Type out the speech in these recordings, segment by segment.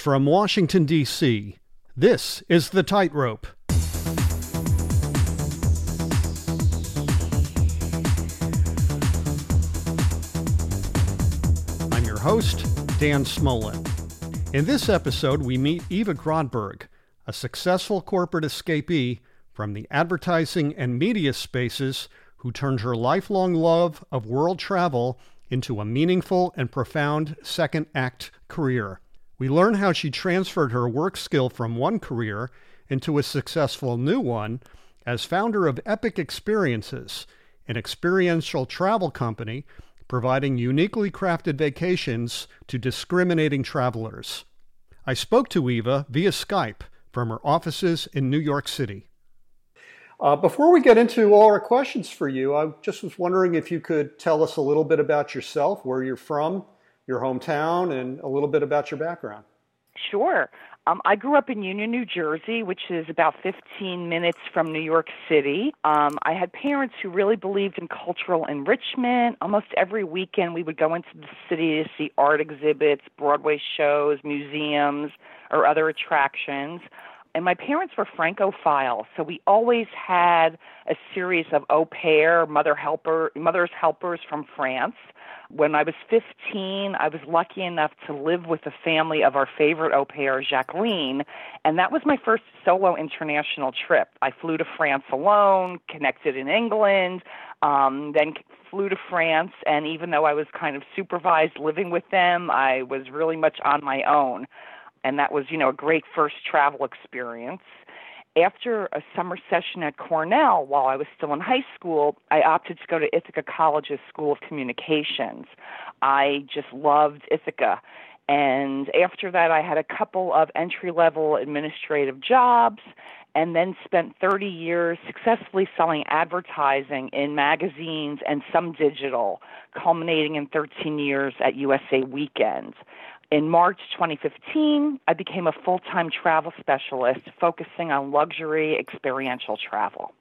From Washington, D.C., this is The Tightrope. I'm your host, Dan Smolin. In this episode, we meet Eva Grodberg, a successful corporate escapee from the advertising and media spaces who turned her lifelong love of world travel into a meaningful and profound second act career. We learn how she transferred her work skill from one career into a successful new one as founder of Epic Experiences, an experiential travel company providing uniquely crafted vacations to discriminating travelers. I spoke to Eva via Skype from her offices in New York City. Uh, before we get into all our questions for you, I just was wondering if you could tell us a little bit about yourself, where you're from, your hometown, and a little bit about your background. Sure. Um, I grew up in Union, New Jersey, which is about 15 minutes from New York City. Um, I had parents who really believed in cultural enrichment. Almost every weekend, we would go into the city to see art exhibits, Broadway shows, museums, or other attractions. And my parents were Francophile, so we always had a series of au pair, mother helper, mother's helpers from France. When I was 15, I was lucky enough to live with the family of our favorite au pair, Jacqueline, and that was my first solo international trip. I flew to France alone, connected in England, um, then flew to France, and even though I was kind of supervised living with them, I was really much on my own. And that was, you know, a great first travel experience after a summer session at Cornell while I was still in high school, I opted to go to Ithaca College's School of Communications. I just loved Ithaca. And after that, I had a couple of entry level administrative jobs and then spent 30 years successfully selling advertising in magazines and some digital, culminating in 13 years at USA Weekend. In March 2015, I became a full time travel specialist focusing on luxury experiential travel.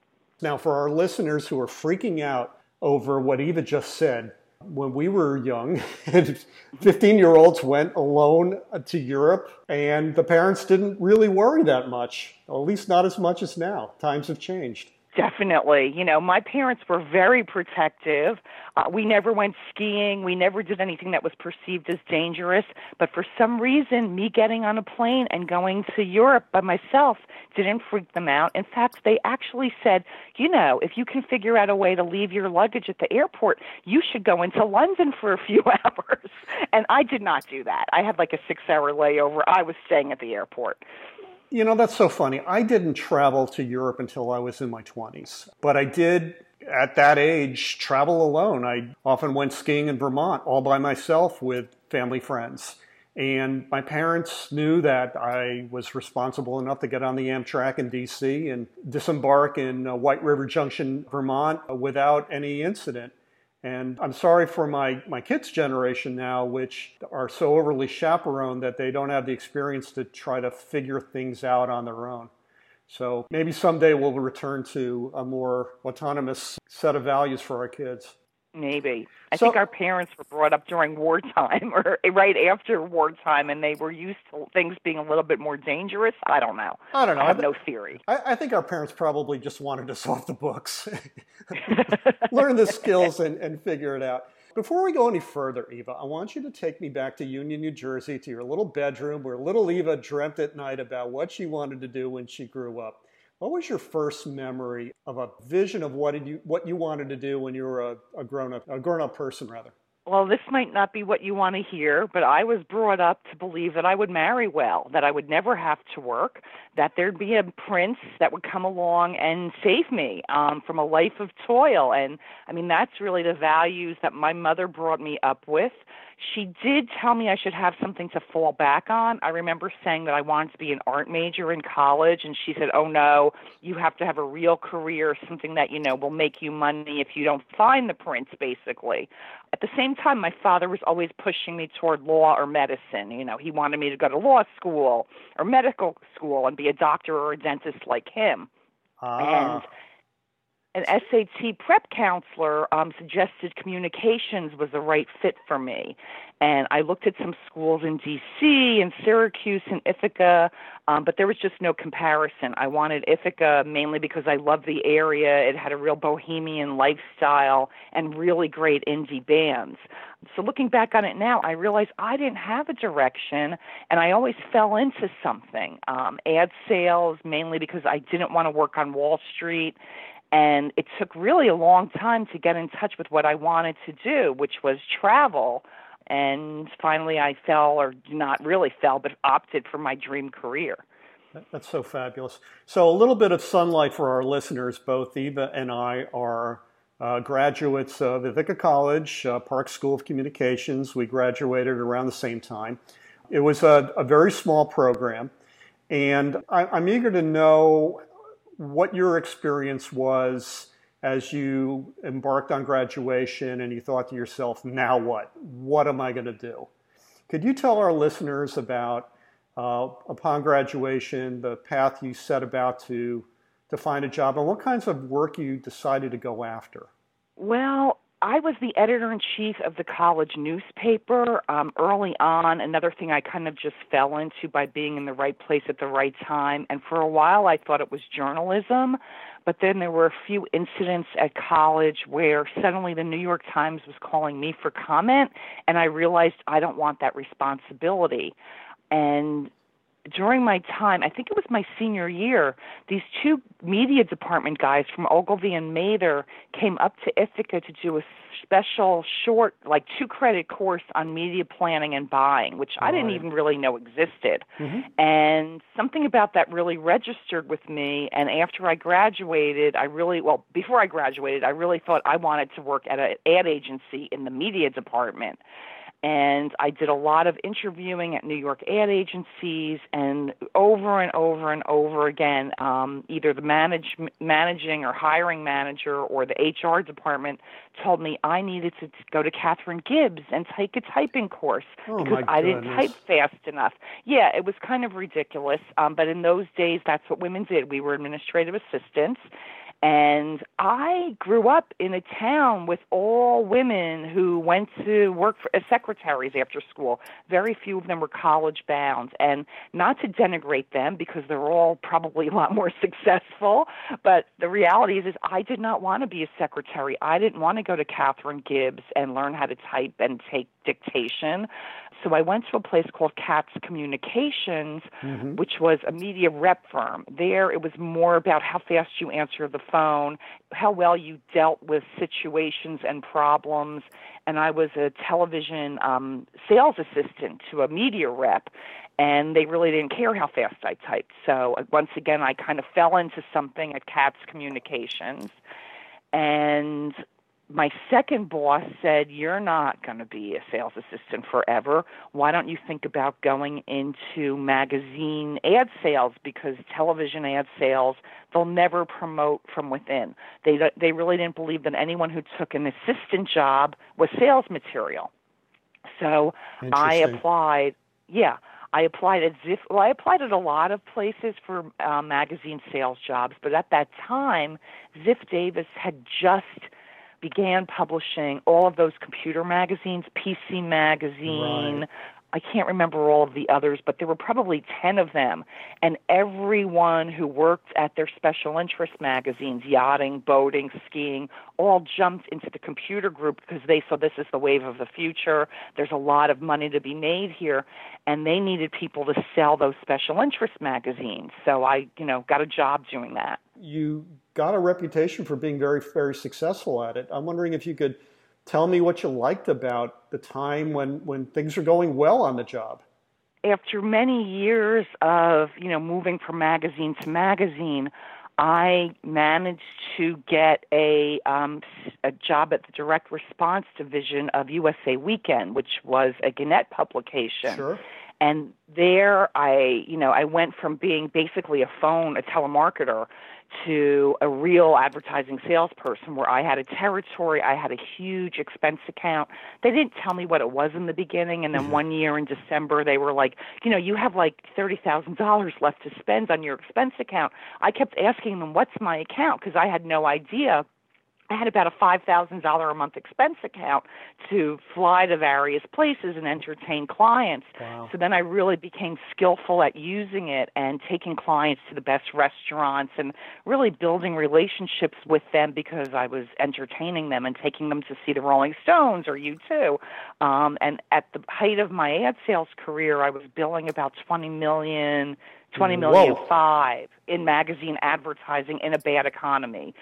Now, for our listeners who are freaking out over what Eva just said, when we were young, 15 year olds went alone to Europe, and the parents didn't really worry that much, at least not as much as now. Times have changed. Definitely. You know, my parents were very protective. Uh, we never went skiing. We never did anything that was perceived as dangerous. But for some reason, me getting on a plane and going to Europe by myself didn't freak them out. In fact, they actually said, you know, if you can figure out a way to leave your luggage at the airport, you should go into London for a few hours. And I did not do that. I had like a six hour layover. I was staying at the airport. You know, that's so funny. I didn't travel to Europe until I was in my 20s, but I did at that age travel alone. I often went skiing in Vermont all by myself with family friends. And my parents knew that I was responsible enough to get on the Amtrak in DC and disembark in uh, White River Junction, Vermont without any incident. And I'm sorry for my, my kids' generation now, which are so overly chaperoned that they don't have the experience to try to figure things out on their own. So maybe someday we'll return to a more autonomous set of values for our kids. Maybe. I so, think our parents were brought up during wartime or right after wartime and they were used to things being a little bit more dangerous. I don't know. I don't know. I have no theory. I, I think our parents probably just wanted us off the books, learn the skills and, and figure it out. Before we go any further, Eva, I want you to take me back to Union, New Jersey, to your little bedroom where little Eva dreamt at night about what she wanted to do when she grew up. What was your first memory of a vision of what did you what you wanted to do when you were a, a grown up a grown up person rather? Well, this might not be what you want to hear, but I was brought up to believe that I would marry well, that I would never have to work, that there'd be a prince that would come along and save me um, from a life of toil. And I mean, that's really the values that my mother brought me up with. She did tell me I should have something to fall back on. I remember saying that I wanted to be an art major in college, and she said, Oh no, you have to have a real career, something that, you know, will make you money if you don't find the prince, basically. At the same time, my father was always pushing me toward law or medicine. You know, he wanted me to go to law school or medical school and be a doctor or a dentist like him. Ah. And an SAT prep counselor um, suggested communications was the right fit for me. And I looked at some schools in DC and Syracuse and Ithaca, um, but there was just no comparison. I wanted Ithaca mainly because I loved the area. It had a real bohemian lifestyle and really great indie bands. So looking back on it now, I realize I didn't have a direction and I always fell into something. Um, ad sales, mainly because I didn't want to work on Wall Street and it took really a long time to get in touch with what I wanted to do, which was travel. And finally, I fell, or not really fell, but opted for my dream career. That's so fabulous. So, a little bit of sunlight for our listeners. Both Eva and I are uh, graduates of Ithaca College, uh, Park School of Communications. We graduated around the same time. It was a, a very small program. And I, I'm eager to know what your experience was as you embarked on graduation and you thought to yourself, now what? What am I going to do? Could you tell our listeners about, uh, upon graduation, the path you set about to, to find a job and what kinds of work you decided to go after? Well, I was the editor in chief of the college newspaper um, early on. Another thing I kind of just fell into by being in the right place at the right time. And for a while, I thought it was journalism. But then there were a few incidents at college where suddenly the New York Times was calling me for comment, and I realized I don't want that responsibility. And during my time, I think it was my senior year, these two media department guys from Ogilvy and Mather came up to Ithaca to do a special short, like two credit course on media planning and buying, which I didn't even really know existed. Mm-hmm. And something about that really registered with me. And after I graduated, I really, well, before I graduated, I really thought I wanted to work at an ad agency in the media department and I did a lot of interviewing at New York ad agencies, and over and over and over again, um, either the manage, managing or hiring manager or the HR department told me I needed to go to Katharine Gibbs and take a typing course oh because I didn't type fast enough. Yeah, it was kind of ridiculous, um, but in those days, that's what women did. We were administrative assistants and I grew up in a town with all women who went to work for, as secretaries after school. Very few of them were college bound. And not to denigrate them because they're all probably a lot more successful, but the reality is, is I did not want to be a secretary. I didn't want to go to Katharine Gibbs and learn how to type and take dictation. So I went to a place called Katz Communications, mm-hmm. which was a media rep firm. There, it was more about how fast you answer the phone, how well you dealt with situations and problems. And I was a television um, sales assistant to a media rep, and they really didn't care how fast I typed. So uh, once again, I kind of fell into something at Katz Communications. And my second boss said, You're not going to be a sales assistant forever. Why don't you think about going into magazine ad sales? Because television ad sales, they'll never promote from within. They, they really didn't believe that anyone who took an assistant job was sales material. So I applied, yeah. I applied at Ziff. Well, I applied at a lot of places for uh, magazine sales jobs, but at that time, Ziff Davis had just began publishing all of those computer magazines, PC Magazine. Right. I can't remember all of the others, but there were probably 10 of them. And everyone who worked at their special interest magazines, yachting, boating, skiing, all jumped into the computer group because they saw this is the wave of the future. There's a lot of money to be made here. And they needed people to sell those special interest magazines. So I, you know, got a job doing that. You got a reputation for being very, very successful at it. I'm wondering if you could tell me what you liked about the time when, when things are going well on the job. After many years of, you know, moving from magazine to magazine, I managed to get a um, a job at the direct response division of USA Weekend, which was a Gannett publication. Sure. And there I, you know, I went from being basically a phone, a telemarketer to a real advertising salesperson where I had a territory, I had a huge expense account. They didn't tell me what it was in the beginning and then mm-hmm. one year in December they were like, you know, you have like $30,000 left to spend on your expense account. I kept asking them, "What's my account?" because I had no idea I had about a $5,000 a month expense account to fly to various places and entertain clients. Wow. So then I really became skillful at using it and taking clients to the best restaurants and really building relationships with them because I was entertaining them and taking them to see the Rolling Stones or U2. Um, and at the height of my ad sales career, I was billing about 20 million, 20 million Whoa. five in magazine advertising in a bad economy.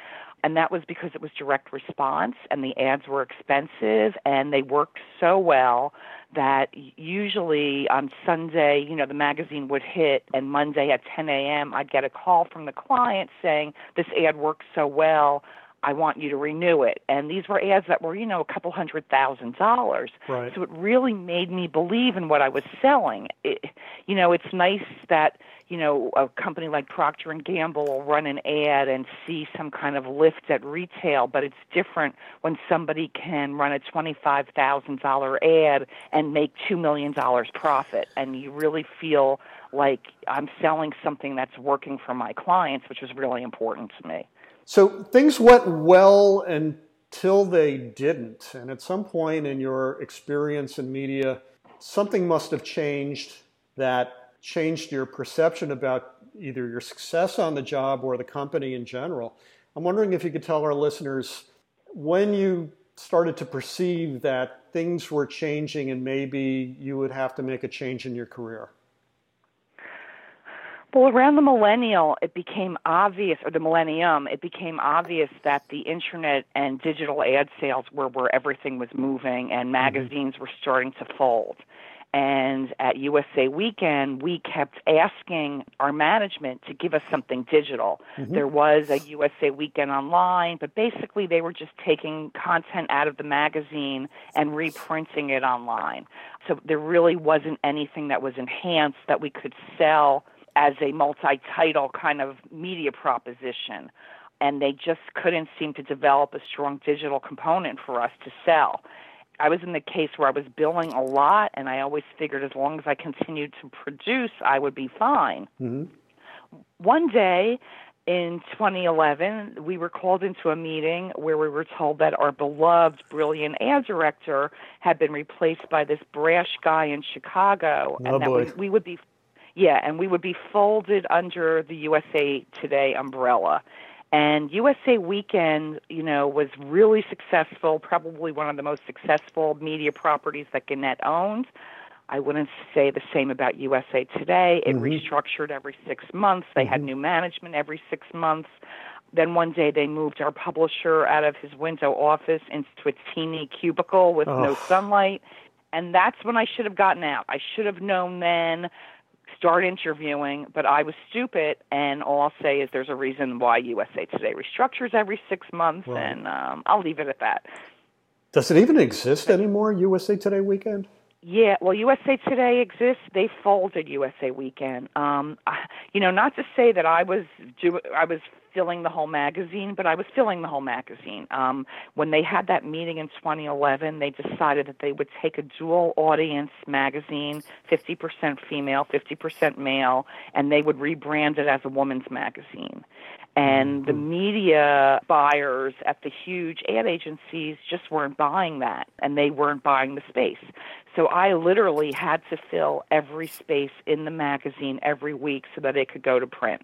And that was because it was direct response and the ads were expensive and they worked so well that usually on Sunday, you know, the magazine would hit and Monday at 10 a.m. I'd get a call from the client saying, this ad works so well. I want you to renew it. And these were ads that were, you know, a couple hundred thousand dollars. Right. So it really made me believe in what I was selling. It, you know, it's nice that you know, a company like Procter and Gamble will run an ad and see some kind of lift at retail, but it's different when somebody can run a twenty-five thousand dollar ad and make two million dollars profit, and you really feel like I'm selling something that's working for my clients, which was really important to me. So things went well until they didn't, and at some point in your experience in media, something must have changed that changed your perception about either your success on the job or the company in general. I'm wondering if you could tell our listeners when you started to perceive that things were changing and maybe you would have to make a change in your career. Well, around the millennial, it became obvious, or the millennium, it became obvious that the internet and digital ad sales were where everything was moving and mm-hmm. magazines were starting to fold. And at USA Weekend, we kept asking our management to give us something digital. Mm-hmm. There was a USA Weekend online, but basically they were just taking content out of the magazine and reprinting it online. So there really wasn't anything that was enhanced that we could sell as a multi title kind of media proposition. And they just couldn't seem to develop a strong digital component for us to sell. I was in the case where I was billing a lot, and I always figured as long as I continued to produce, I would be fine. Mm-hmm. One day in 2011, we were called into a meeting where we were told that our beloved, brilliant ad director had been replaced by this brash guy in Chicago, oh, and that we, we would be, yeah, and we would be folded under the USA Today umbrella. And USA Weekend, you know, was really successful, probably one of the most successful media properties that Gannett owned. I wouldn't say the same about USA Today. It mm-hmm. restructured every six months. They mm-hmm. had new management every six months. Then one day they moved our publisher out of his window office into a teeny cubicle with oh. no sunlight. And that's when I should have gotten out. I should have known then start interviewing, but I was stupid, and all I'll say is there's a reason why USA Today restructures every six months, right. and um, I'll leave it at that. Does it even exist anymore, USA Today Weekend? Yeah, well, USA Today exists. They folded USA Weekend. Um, you know, not to say that I was do I was filling the whole magazine, but I was filling the whole magazine. Um, when they had that meeting in 2011, they decided that they would take a dual audience magazine, 50% female, 50% male, and they would rebrand it as a woman's magazine. And the mm-hmm. media buyers at the huge ad agencies just weren't buying that, and they weren't buying the space. So I literally had to fill every space in the magazine every week so that it could go to print.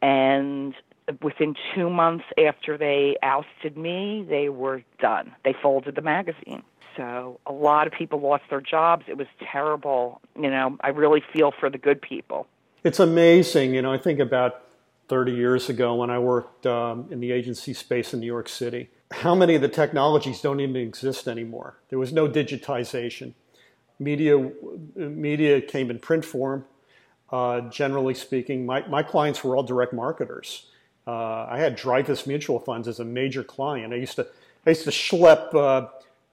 And within two months after they ousted me, they were done. They folded the magazine. So a lot of people lost their jobs. It was terrible. You know, I really feel for the good people. It's amazing. You know, I think about 30 years ago when I worked um, in the agency space in New York City, how many of the technologies don't even exist anymore? There was no digitization. Media, media came in print form. Uh, generally speaking, my, my clients were all direct marketers. Uh, I had Dreyfus Mutual Funds as a major client. I used to I used to schlep uh,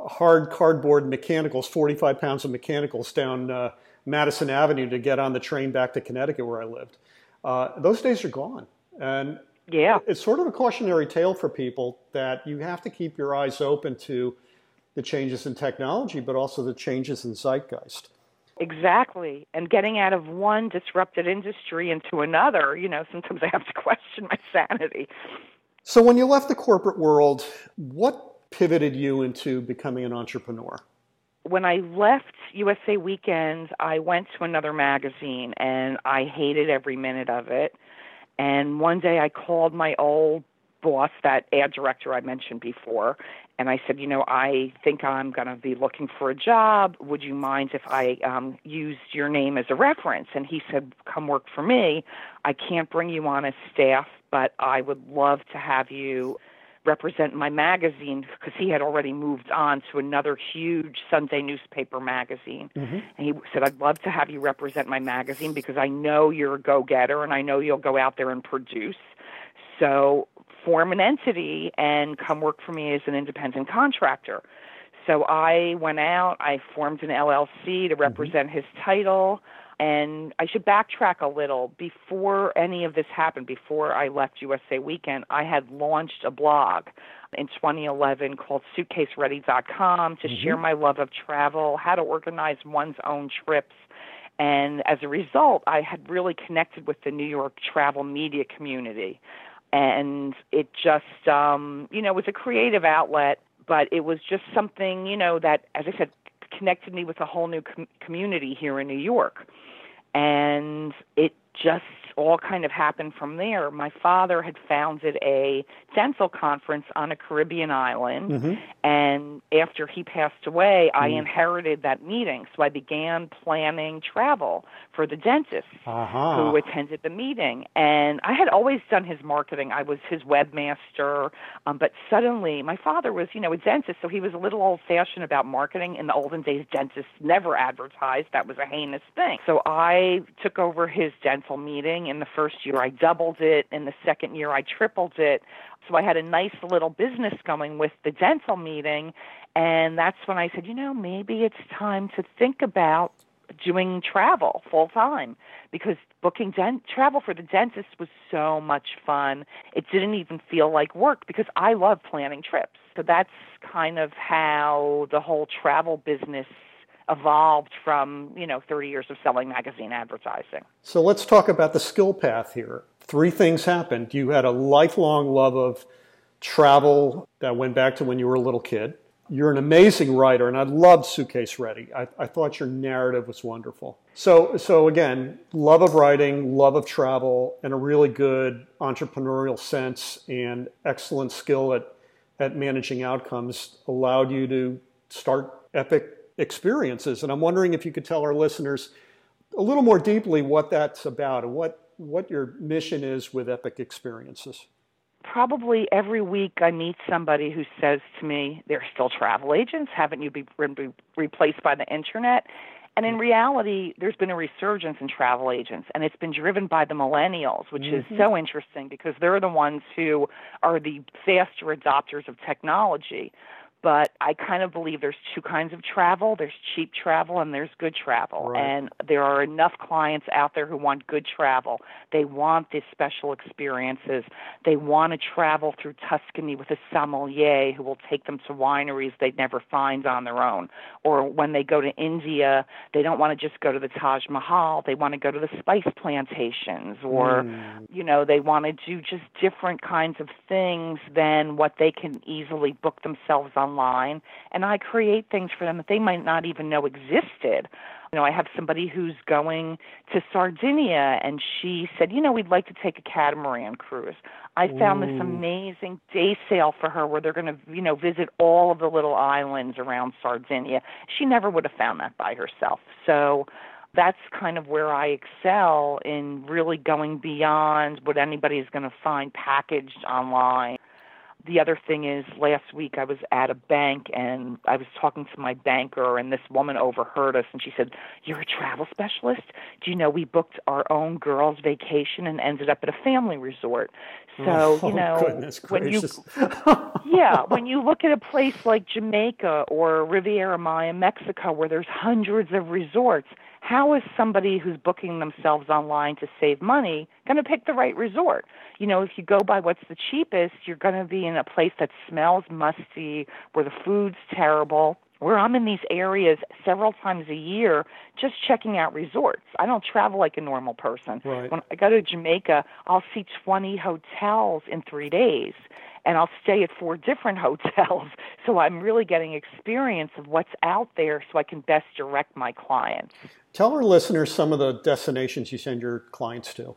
hard cardboard mechanicals, 45 pounds of mechanicals down uh, Madison Avenue to get on the train back to Connecticut where I lived. Uh, those days are gone. And yeah. it's sort of a cautionary tale for people that you have to keep your eyes open to the changes in technology, but also the changes in zeitgeist. Exactly. And getting out of one disrupted industry into another, you know, sometimes I have to question my sanity. So, when you left the corporate world, what pivoted you into becoming an entrepreneur? When I left USA Weekend, I went to another magazine and I hated every minute of it. And one day I called my old boss, that ad director I mentioned before, and I said, you know, I think I'm going to be looking for a job. Would you mind if I um, used your name as a reference? And he said, come work for me. I can't bring you on as staff, but I would love to have you represent my magazine because he had already moved on to another huge Sunday newspaper magazine. Mm-hmm. And he said, I'd love to have you represent my magazine because I know you're a go getter and I know you'll go out there and produce. So form an entity and come work for me as an independent contractor. So I went out, I formed an LLC to mm-hmm. represent mm-hmm. his title. And I should backtrack a little. Before any of this happened, before I left USA Weekend, I had launched a blog in 2011 called suitcaseready.com to mm-hmm. share my love of travel, how to organize one's own trips. And as a result, I had really connected with the New York travel media community and it just um you know was a creative outlet but it was just something you know that as i said connected me with a whole new com- community here in new york. And it just all kind of happened from there. My father had founded a dental conference on a Caribbean island, mm-hmm. and after he passed away, mm. I inherited that meeting. So I began planning travel for the dentist uh-huh. who attended the meeting. And I had always done his marketing. I was his webmaster, um, but suddenly my father was, you know, a dentist, so he was a little old-fashioned about marketing. In the olden days, dentists never advertised. That was a heinous thing. So I took over his dental meeting. In the first year, I doubled it. In the second year, I tripled it. So I had a nice little business going with the dental meeting. And that's when I said, you know, maybe it's time to think about doing travel full time because booking dent- travel for the dentist was so much fun. It didn't even feel like work because I love planning trips. So that's kind of how the whole travel business evolved from, you know, 30 years of selling magazine advertising. So let's talk about the skill path here. Three things happened. You had a lifelong love of travel that went back to when you were a little kid. You're an amazing writer, and I loved Suitcase Ready. I, I thought your narrative was wonderful. So, so again, love of writing, love of travel, and a really good entrepreneurial sense and excellent skill at, at managing outcomes allowed you to start Epic experiences. And I'm wondering if you could tell our listeners a little more deeply what that's about and what, what your mission is with Epic Experiences. Probably every week I meet somebody who says to me, They're still travel agents. Haven't you been re- replaced by the internet? And in reality, there's been a resurgence in travel agents, and it's been driven by the millennials, which mm-hmm. is so interesting because they're the ones who are the faster adopters of technology but I kind of believe there's two kinds of travel. There's cheap travel and there's good travel. Right. And there are enough clients out there who want good travel. They want these special experiences. They want to travel through Tuscany with a sommelier who will take them to wineries they'd never find on their own. Or when they go to India, they don't want to just go to the Taj Mahal. They want to go to the spice plantations or mm. you know, they want to do just different kinds of things than what they can easily book themselves on online and I create things for them that they might not even know existed. You know, I have somebody who's going to Sardinia and she said, you know, we'd like to take a catamaran cruise. I found Ooh. this amazing day sail for her where they're going to, you know, visit all of the little islands around Sardinia. She never would have found that by herself. So that's kind of where I excel in really going beyond what anybody is going to find packaged online the other thing is last week I was at a bank and I was talking to my banker and this woman overheard us and she said, "You're a travel specialist? Do you know we booked our own girls vacation and ended up at a family resort?" So, oh, you oh, know, when you Yeah, when you look at a place like Jamaica or Riviera Maya, Mexico where there's hundreds of resorts, how is somebody who's booking themselves online to save money going to pick the right resort? You know, if you go by what's the cheapest, you're going to be in a place that smells musty, where the food's terrible, where I'm in these areas several times a year just checking out resorts. I don't travel like a normal person. Right. When I go to Jamaica, I'll see 20 hotels in 3 days and I'll stay at four different hotels. So I'm really getting experience of what's out there so I can best direct my clients. Tell our listeners some of the destinations you send your clients to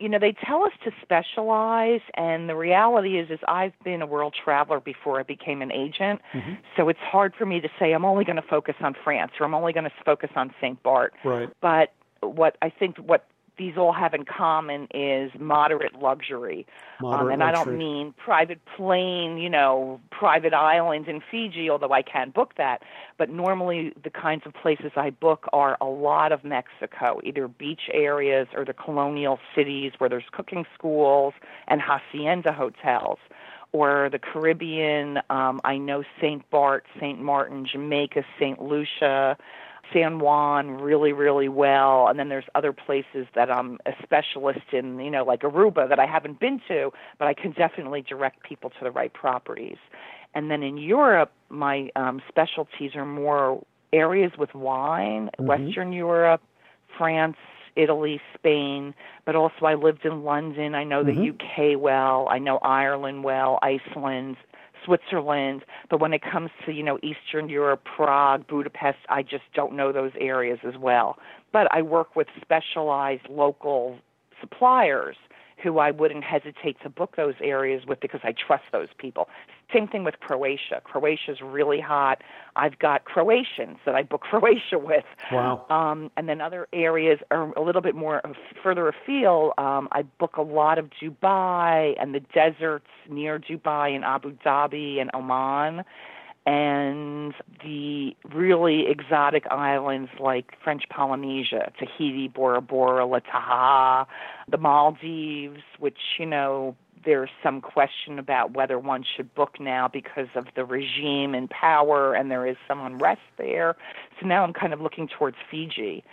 you know they tell us to specialize and the reality is is I've been a world traveler before I became an agent mm-hmm. so it's hard for me to say I'm only going to focus on France or I'm only going to focus on St. Bart right but what I think what these all have in common is moderate luxury. Moderate um, and luxury. I don't mean private plane, you know, private islands in Fiji, although I can book that. But normally the kinds of places I book are a lot of Mexico, either beach areas or the colonial cities where there's cooking schools and hacienda hotels or the Caribbean. Um, I know St. Bart, St. Martin, Jamaica, St. Lucia, San Juan really, really well. And then there's other places that I'm a specialist in, you know, like Aruba that I haven't been to, but I can definitely direct people to the right properties. And then in Europe, my um, specialties are more areas with wine, mm-hmm. Western Europe, France, Italy, Spain, but also I lived in London. I know mm-hmm. the UK well. I know Ireland well, Iceland, Switzerland, but when it comes to, you know, Eastern Europe, Prague, Budapest, I just don't know those areas as well. But I work with specialized local suppliers who I wouldn't hesitate to book those areas with because I trust those people. Same thing with Croatia. Croatia's really hot. I've got Croatians that I book Croatia with. Wow. Um, and then other areas are a little bit more further afield. Um, I book a lot of Dubai and the deserts near Dubai and Abu Dhabi and Oman and the really exotic islands like French Polynesia, Tahiti, Bora Bora, Lataha, the Maldives, which, you know, there's some question about whether one should book now because of the regime in power and there is some unrest there. So now I'm kind of looking towards Fiji.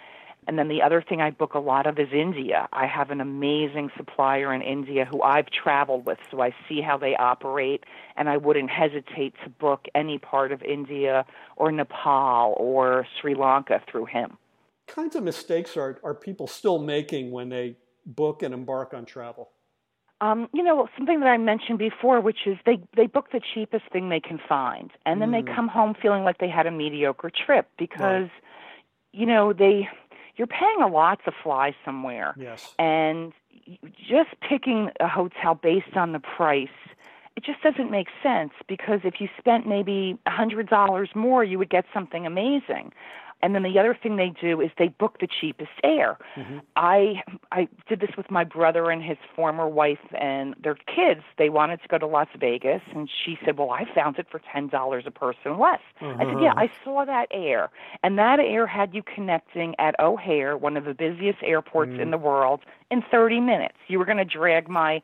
And then the other thing I book a lot of is India. I have an amazing supplier in India who I've traveled with, so I see how they operate, and I wouldn't hesitate to book any part of India or Nepal or Sri Lanka through him. What kinds of mistakes are, are people still making when they book and embark on travel? Um, you know, something that I mentioned before, which is they they book the cheapest thing they can find, and then mm. they come home feeling like they had a mediocre trip because, right. you know, they you're paying a lot to fly somewhere. Yes. And just picking a hotel based on the price, it just doesn't make sense because if you spent maybe a hundred dollars more, you would get something amazing. And then the other thing they do is they book the cheapest air. Mm-hmm. I I did this with my brother and his former wife and their kids. They wanted to go to Las Vegas, and she said, "Well, I found it for ten dollars a person less." Mm-hmm. I said, "Yeah, I saw that air, and that air had you connecting at O'Hare, one of the busiest airports mm-hmm. in the world, in 30 minutes. You were going to drag my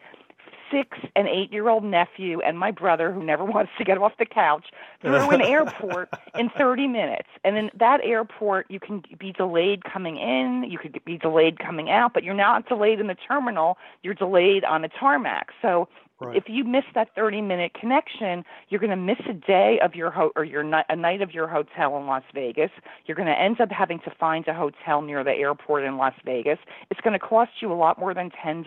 six and eight year old nephew and my brother, who never wants to get off the couch, through an airport in 30 minutes. And in that airport, you can be delayed coming in, you could be delayed coming out, but you're not delayed in the terminal, you're delayed on the tarmac. So Right. If you miss that 30 minute connection, you're going to miss a day of your ho- or your ni- a night of your hotel in Las Vegas. You're going to end up having to find a hotel near the airport in Las Vegas. It's going to cost you a lot more than $10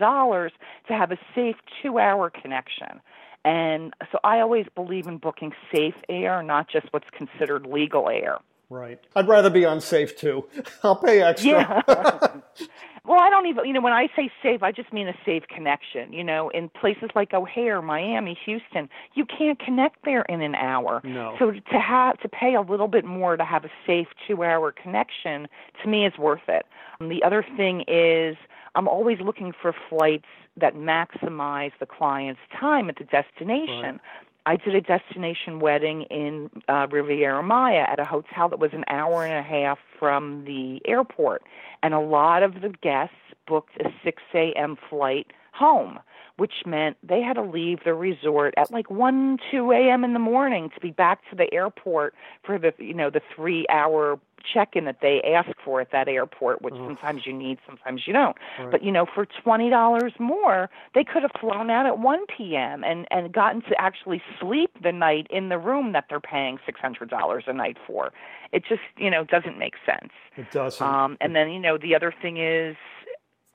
to have a safe 2-hour connection. And so I always believe in booking safe air, not just what's considered legal air. Right. I'd rather be unsafe too. I'll pay extra. Yeah. Well, I don't even, you know, when I say safe, I just mean a safe connection. You know, in places like O'Hare, Miami, Houston, you can't connect there in an hour. No. So to have to pay a little bit more to have a safe two-hour connection, to me, is worth it. Um, the other thing is, I'm always looking for flights that maximize the client's time at the destination. Right. I did a destination wedding in uh, Riviera Maya at a hotel that was an hour and a half from the airport, and a lot of the guests booked a 6 a.m. flight home which meant they had to leave the resort at like 1 2 a.m. in the morning to be back to the airport for the you know the 3 hour check-in that they ask for at that airport which mm. sometimes you need sometimes you don't right. but you know for $20 more they could have flown out at 1 p.m. and and gotten to actually sleep the night in the room that they're paying $600 a night for it just you know doesn't make sense it doesn't um and then you know the other thing is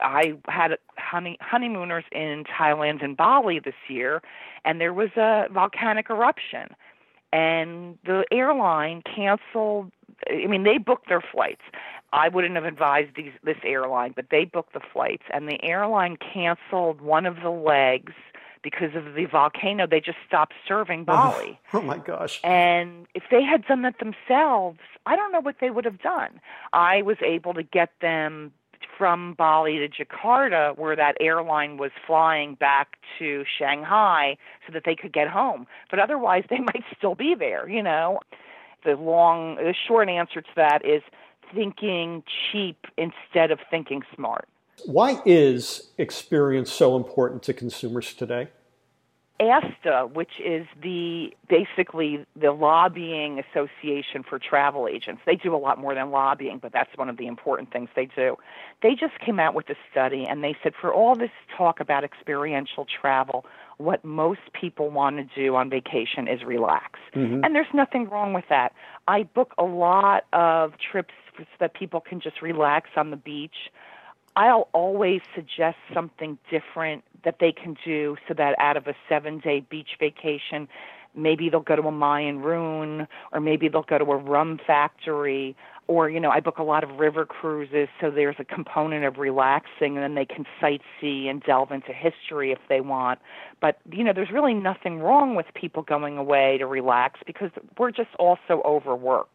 I had honey, honeymooners in Thailand and Bali this year, and there was a volcanic eruption, and the airline canceled. I mean, they booked their flights. I wouldn't have advised these, this airline, but they booked the flights, and the airline canceled one of the legs because of the volcano. They just stopped serving oh, Bali. Oh, oh, my gosh. And if they had done that themselves, I don't know what they would have done. I was able to get them from Bali to Jakarta, where that airline was flying back to Shanghai so that they could get home. But otherwise, they might still be there, you know. The long, the short answer to that is thinking cheap instead of thinking smart. Why is experience so important to consumers today? ASTA, which is the basically the lobbying association for travel agents. They do a lot more than lobbying, but that's one of the important things they do. They just came out with a study and they said for all this talk about experiential travel, what most people want to do on vacation is relax. Mm-hmm. And there's nothing wrong with that. I book a lot of trips so that people can just relax on the beach. I'll always suggest something different that they can do so that out of a seven day beach vacation, maybe they'll go to a Mayan ruin or maybe they'll go to a rum factory or you know I book a lot of river cruises so there's a component of relaxing and then they can sightsee and delve into history if they want. But you know there's really nothing wrong with people going away to relax because we're just also overworked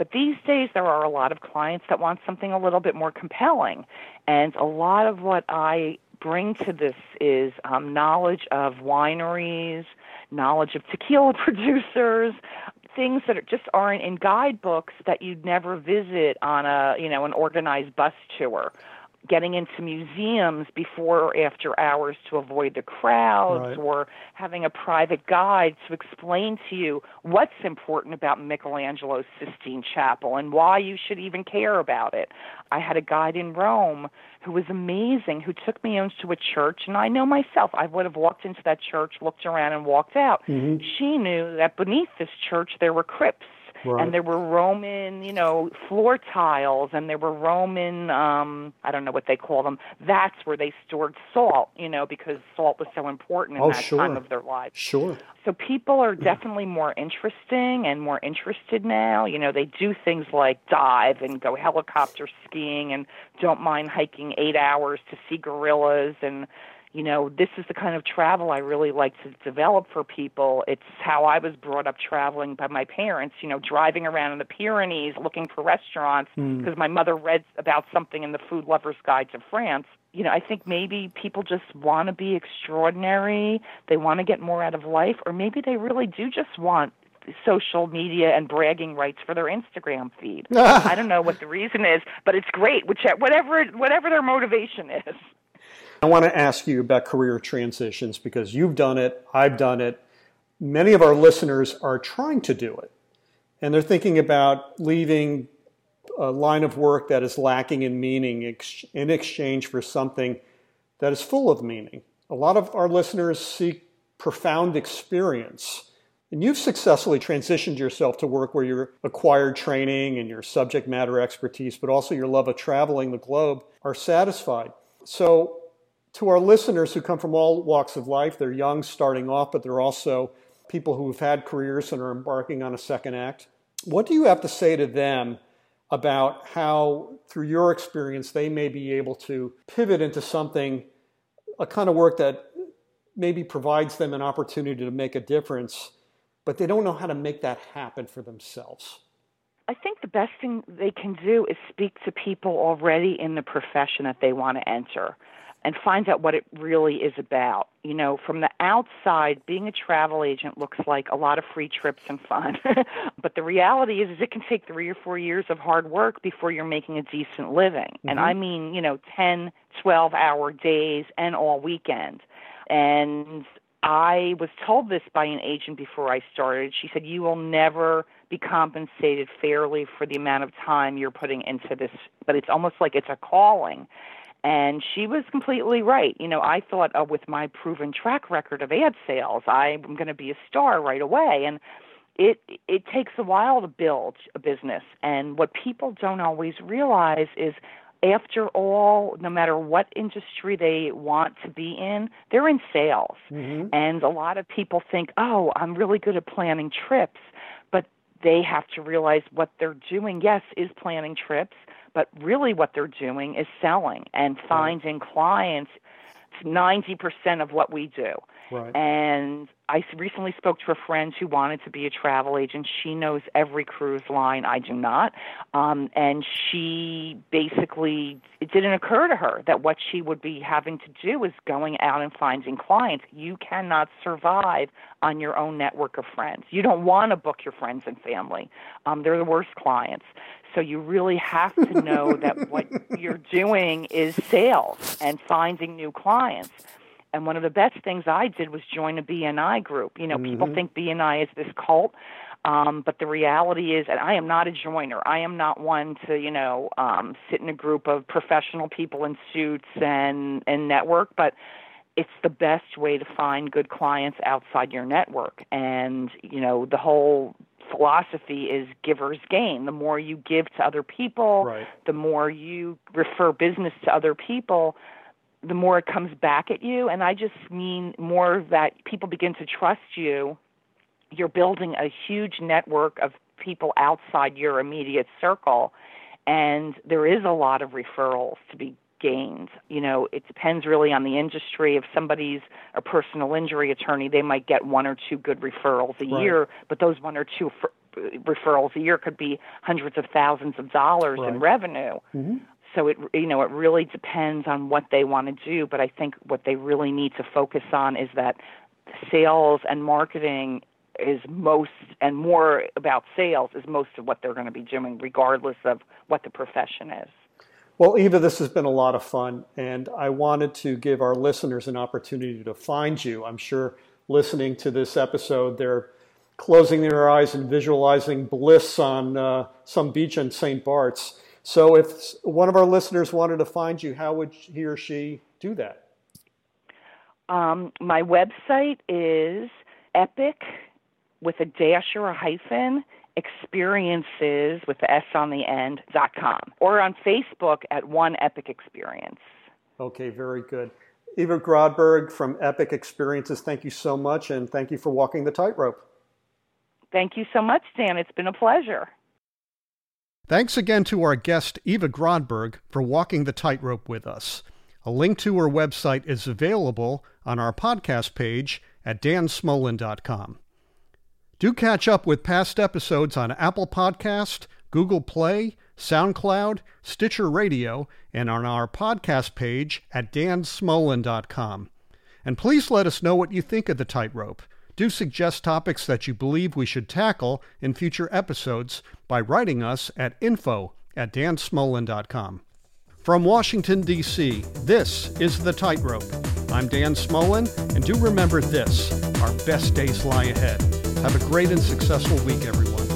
but these days, there are a lot of clients that want something a little bit more compelling. And a lot of what I bring to this is um, knowledge of wineries, knowledge of tequila producers, things that are, just aren't in guidebooks that you'd never visit on a you know an organized bus tour getting into museums before or after hours to avoid the crowds right. or having a private guide to explain to you what's important about Michelangelo's Sistine Chapel and why you should even care about it. I had a guide in Rome who was amazing who took me into a church and I know myself I would have walked into that church, looked around and walked out. Mm-hmm. She knew that beneath this church there were crypts Right. And there were Roman, you know, floor tiles, and there were Roman, um, I don't know what they call them. That's where they stored salt, you know, because salt was so important in oh, that sure. time of their lives. Sure. So people are definitely more interesting and more interested now. You know, they do things like dive and go helicopter skiing and don't mind hiking eight hours to see gorillas and you know, this is the kind of travel I really like to develop for people. It's how I was brought up traveling by my parents, you know, driving around in the Pyrenees looking for restaurants because mm. my mother read about something in the Food Lover's Guide to France. You know, I think maybe people just want to be extraordinary. They want to get more out of life, or maybe they really do just want social media and bragging rights for their Instagram feed. I don't know what the reason is, but it's great, which whatever whatever their motivation is. I want to ask you about career transitions because you've done it, I've done it. Many of our listeners are trying to do it. And they're thinking about leaving a line of work that is lacking in meaning in exchange for something that is full of meaning. A lot of our listeners seek profound experience. And you've successfully transitioned yourself to work where your acquired training and your subject matter expertise, but also your love of traveling the globe are satisfied. So, to our listeners who come from all walks of life, they're young starting off, but they're also people who've had careers and are embarking on a second act. What do you have to say to them about how, through your experience, they may be able to pivot into something, a kind of work that maybe provides them an opportunity to make a difference, but they don't know how to make that happen for themselves? I think the best thing they can do is speak to people already in the profession that they want to enter and finds out what it really is about. You know, from the outside, being a travel agent looks like a lot of free trips and fun. but the reality is, is it can take three or four years of hard work before you're making a decent living. Mm-hmm. And I mean, you know, 10, 12 hour days and all weekend. And I was told this by an agent before I started. She said, You will never be compensated fairly for the amount of time you're putting into this, but it's almost like it's a calling. And she was completely right. You know, I thought, oh, with my proven track record of ad sales, I'm going to be a star right away. And it it takes a while to build a business. And what people don't always realize is after all, no matter what industry they want to be in, they're in sales. Mm-hmm. And a lot of people think, oh, I'm really good at planning trips. But they have to realize what they're doing, yes, is planning trips, but really what they're doing is selling and finding clients. It's 90% of what we do. Right. And I recently spoke to a friend who wanted to be a travel agent. She knows every cruise line. I do not. Um, and she basically, it didn't occur to her that what she would be having to do is going out and finding clients. You cannot survive on your own network of friends. You don't want to book your friends and family, um, they're the worst clients. So you really have to know that what you're doing is sales and finding new clients. And one of the best things I did was join a BNI group. You know, mm-hmm. people think BNI is this cult, um, but the reality is, and I am not a joiner. I am not one to, you know, um, sit in a group of professional people in suits and and network. But it's the best way to find good clients outside your network. And you know, the whole philosophy is givers gain. The more you give to other people, right. the more you refer business to other people the more it comes back at you. And I just mean more that people begin to trust you. You're building a huge network of people outside your immediate circle. And there is a lot of referrals to be gained. You know, it depends really on the industry. If somebody's a personal injury attorney, they might get one or two good referrals a right. year, but those one or two referrals a year could be hundreds of thousands of dollars right. in revenue. Mm-hmm so it you know it really depends on what they want to do but i think what they really need to focus on is that sales and marketing is most and more about sales is most of what they're going to be doing regardless of what the profession is. Well eva this has been a lot of fun and i wanted to give our listeners an opportunity to find you. I'm sure listening to this episode they're closing their eyes and visualizing bliss on uh, some beach in st bart's so if one of our listeners wanted to find you, how would he or she do that? Um, my website is epic with a dash or a hyphen experiences with the S on the end dot com or on Facebook at One Epic Experience. Okay, very good. Eva Grodberg from Epic Experiences, thank you so much and thank you for walking the tightrope. Thank you so much, Dan. It's been a pleasure. Thanks again to our guest, Eva Grodberg, for walking the tightrope with us. A link to her website is available on our podcast page at dansmolin.com. Do catch up with past episodes on Apple Podcast, Google Play, SoundCloud, Stitcher Radio, and on our podcast page at dansmolin.com. And please let us know what you think of the tightrope. Do suggest topics that you believe we should tackle in future episodes by writing us at info at dansmolin.com. From Washington, D.C., this is The Tightrope. I'm Dan Smolin, and do remember this our best days lie ahead. Have a great and successful week, everyone.